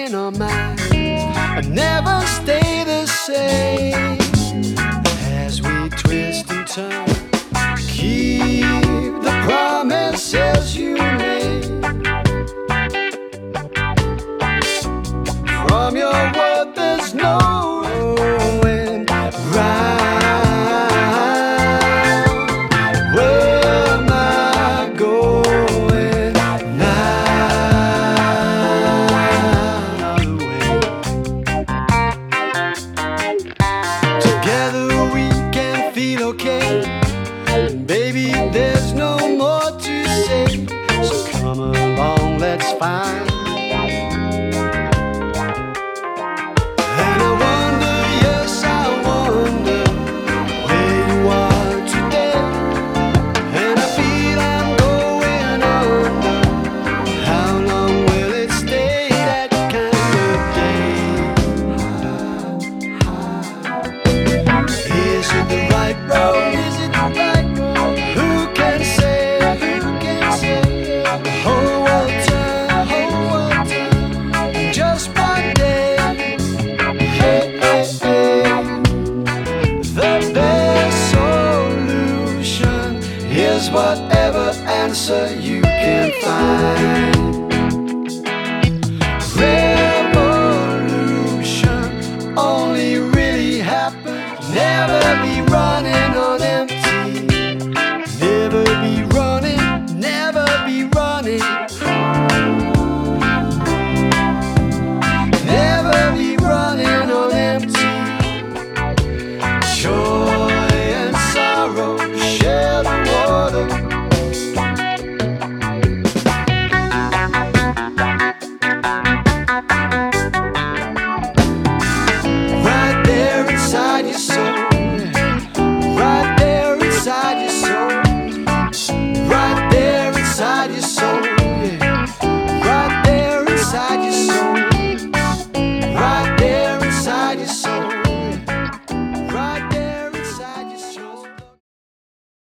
in our minds I never stay the same as we twist and turn. Keep the promises you made from your word. There's no is whatever answer you can find. Revolution only really happens never.